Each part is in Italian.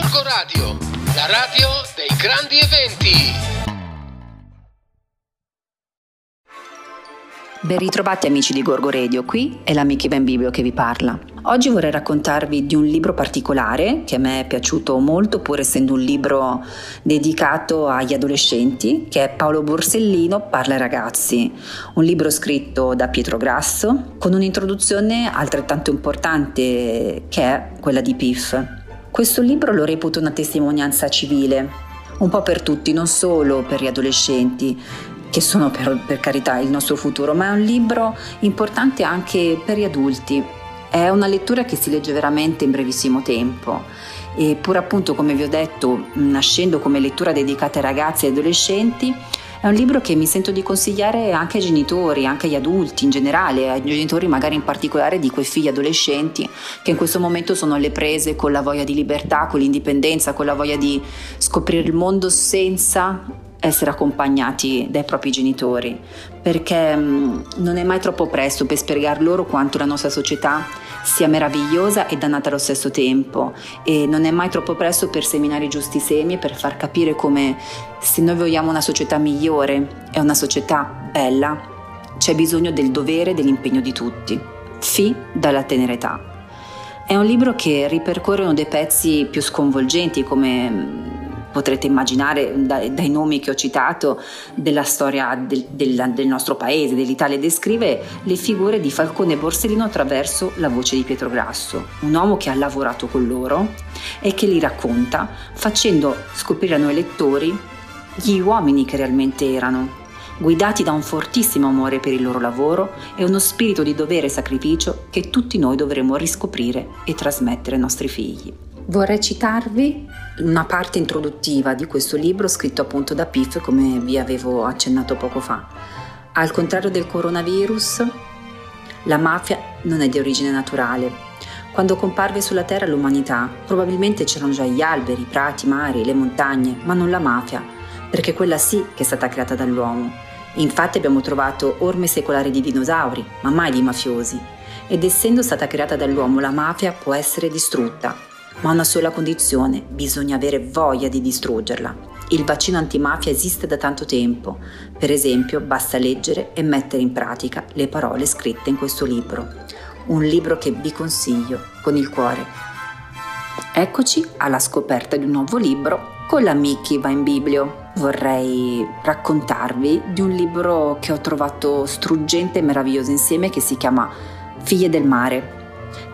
Gorgo Radio, la radio dei grandi eventi. Ben ritrovati amici di Gorgo Radio, qui è l'amica Ben Biblio che vi parla. Oggi vorrei raccontarvi di un libro particolare che a me è piaciuto molto pur essendo un libro dedicato agli adolescenti che è Paolo Borsellino Parla ai ragazzi, un libro scritto da Pietro Grasso con un'introduzione altrettanto importante che è quella di Piff. Questo libro lo reputo una testimonianza civile, un po' per tutti, non solo per gli adolescenti, che sono per, per, carità il nostro futuro, ma è un libro importante anche per gli adulti. È una lettura che si legge veramente in brevissimo tempo e pur appunto come vi ho detto, nascendo come lettura dedicata ai ragazzi e adolescenti, è un libro che mi sento di consigliare anche ai genitori, anche agli adulti in generale, ai genitori magari in particolare di quei figli adolescenti che in questo momento sono alle prese con la voglia di libertà, con l'indipendenza, con la voglia di scoprire il mondo senza essere accompagnati dai propri genitori, perché mm, non è mai troppo presto per spiegar loro quanto la nostra società sia meravigliosa e dannata allo stesso tempo e non è mai troppo presto per seminare i giusti semi e per far capire come se noi vogliamo una società migliore e una società bella, c'è bisogno del dovere e dell'impegno di tutti, fi dalla tenera età. È un libro che ripercorre uno dei pezzi più sconvolgenti come mm, potrete immaginare dai, dai nomi che ho citato della storia del, del, del nostro paese, dell'Italia, descrive le figure di Falcone e Borsellino attraverso la voce di Pietro Grasso, un uomo che ha lavorato con loro e che li racconta facendo scoprire a noi lettori gli uomini che realmente erano, guidati da un fortissimo amore per il loro lavoro e uno spirito di dovere e sacrificio che tutti noi dovremmo riscoprire e trasmettere ai nostri figli. Vorrei citarvi una parte introduttiva di questo libro scritto appunto da Piff come vi avevo accennato poco fa. Al contrario del coronavirus, la mafia non è di origine naturale. Quando comparve sulla Terra l'umanità, probabilmente c'erano già gli alberi, i prati, i mari, le montagne, ma non la mafia, perché quella sì che è stata creata dall'uomo. Infatti abbiamo trovato orme secolari di dinosauri, ma mai di mafiosi. Ed essendo stata creata dall'uomo, la mafia può essere distrutta, ma una sola condizione, bisogna avere voglia di distruggerla. Il vaccino antimafia esiste da tanto tempo, per esempio basta leggere e mettere in pratica le parole scritte in questo libro, un libro che vi consiglio con il cuore. Eccoci alla scoperta di un nuovo libro con la Mickey va in biblio. Vorrei raccontarvi di un libro che ho trovato struggente e meraviglioso insieme che si chiama Figlie del mare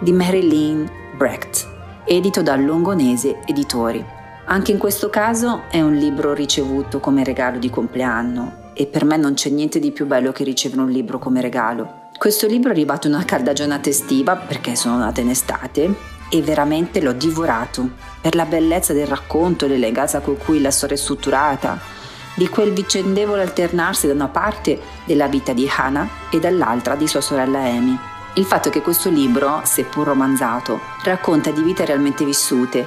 di Marilyn Brecht edito dal Longonese Editori. Anche in questo caso è un libro ricevuto come regalo di compleanno e per me non c'è niente di più bello che ricevere un libro come regalo. Questo libro è arrivato in una calda giornata estiva perché sono nata in estate e veramente l'ho divorato per la bellezza del racconto, l'eleganza con cui la storia è strutturata, di quel vicendevole alternarsi da una parte della vita di Hannah e dall'altra di sua sorella Amy. Il fatto è che questo libro, seppur romanzato, racconta di vite realmente vissute,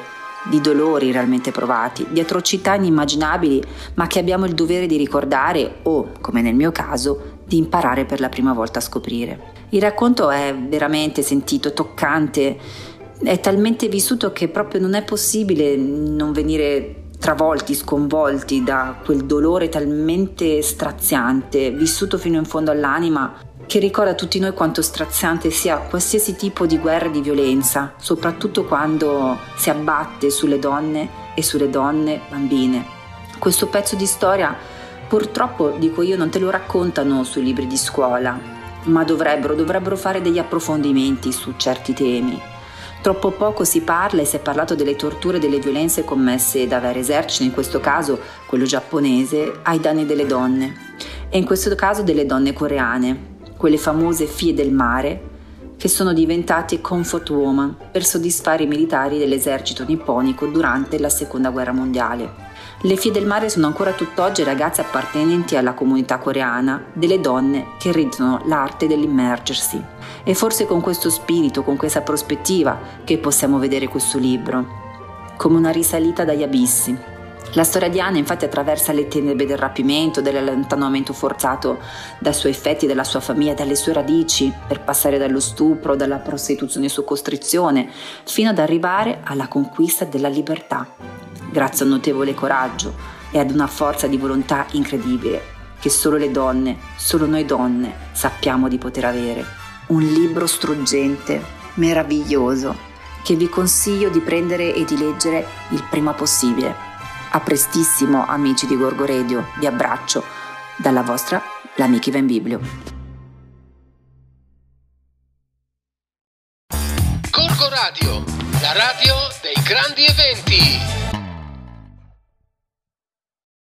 di dolori realmente provati, di atrocità inimmaginabili, ma che abbiamo il dovere di ricordare o, come nel mio caso, di imparare per la prima volta a scoprire. Il racconto è veramente sentito, toccante, è talmente vissuto che proprio non è possibile non venire travolti, sconvolti da quel dolore talmente straziante, vissuto fino in fondo all'anima, che ricorda a tutti noi quanto straziante sia qualsiasi tipo di guerra e di violenza, soprattutto quando si abbatte sulle donne e sulle donne bambine. Questo pezzo di storia purtroppo, dico io, non te lo raccontano sui libri di scuola, ma dovrebbero, dovrebbero fare degli approfondimenti su certi temi. Troppo poco si parla e si è parlato delle torture e delle violenze commesse da vari eserciti, in questo caso quello giapponese, ai danni delle donne e in questo caso delle donne coreane, quelle famose fie del mare, che sono diventate comfort woman per soddisfare i militari dell'esercito nipponico durante la seconda guerra mondiale. Le fie del mare sono ancora tutt'oggi ragazze appartenenti alla comunità coreana, delle donne che ridono l'arte dell'immergersi. E forse con questo spirito, con questa prospettiva, che possiamo vedere questo libro, come una risalita dagli abissi, La storia di Anna infatti attraversa le tenebre del rapimento, dell'allontanamento forzato dai suoi effetti, dalla sua famiglia, dalle sue radici, per passare dallo stupro, dalla prostituzione su costrizione, fino ad arrivare alla conquista della libertà, grazie a un notevole coraggio e ad una forza di volontà incredibile che solo le donne, solo noi donne sappiamo di poter avere. Un libro struggente, meraviglioso, che vi consiglio di prendere e di leggere il prima possibile. A prestissimo amici di Gorgo Radio, vi abbraccio dalla vostra l'amica Ivan Biblio. Gorgo Radio, la radio dei grandi eventi.